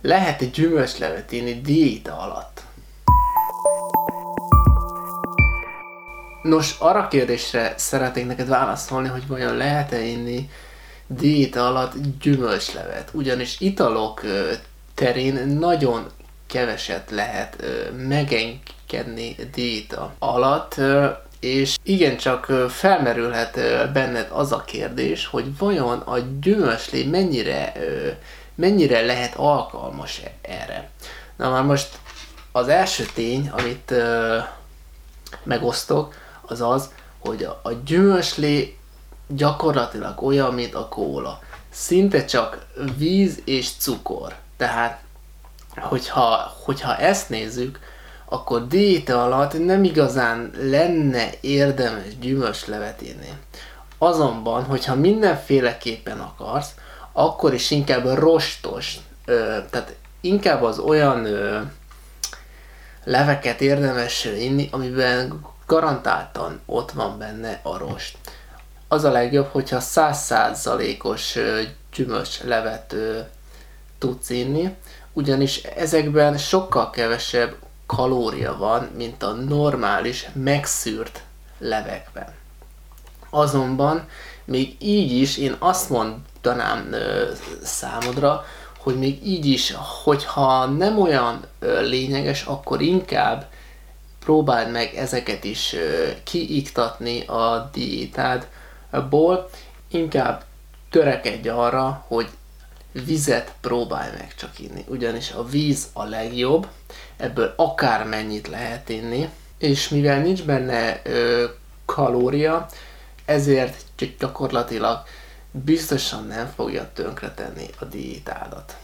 lehet egy gyümölcslevet inni diéta alatt? Nos, arra kérdésre szeretnék neked válaszolni, hogy vajon lehet-e inni diéta alatt gyümölcslevet. Ugyanis italok terén nagyon keveset lehet megengedni diéta alatt, és igencsak felmerülhet benned az a kérdés, hogy vajon a gyümölcslé mennyire, mennyire lehet alkalmas erre. Na már most az első tény, amit megosztok, az az, hogy a gyümölcslé gyakorlatilag olyan, mint a kóla. Szinte csak víz és cukor. Tehát, hogyha, hogyha ezt nézzük, akkor diéta alatt nem igazán lenne érdemes gyümölcslevet inni. Azonban, hogyha mindenféleképpen akarsz, akkor is inkább rostos, ö, tehát inkább az olyan ö, leveket érdemes inni, amiben garantáltan ott van benne a rost. Az a legjobb, hogyha százszázalékos gyümölcslevet tudsz inni, ugyanis ezekben sokkal kevesebb kalória van, mint a normális, megszűrt levekben. Azonban még így is én azt mondanám ö, számodra, hogy még így is, hogyha nem olyan ö, lényeges, akkor inkább próbáld meg ezeket is ö, kiiktatni a diétádból, inkább törekedj arra, hogy vizet próbálj meg csak inni, ugyanis a víz a legjobb, ebből akármennyit lehet inni, és mivel nincs benne ö, kalória, ezért gyakorlatilag biztosan nem fogja tönkretenni a diétádat.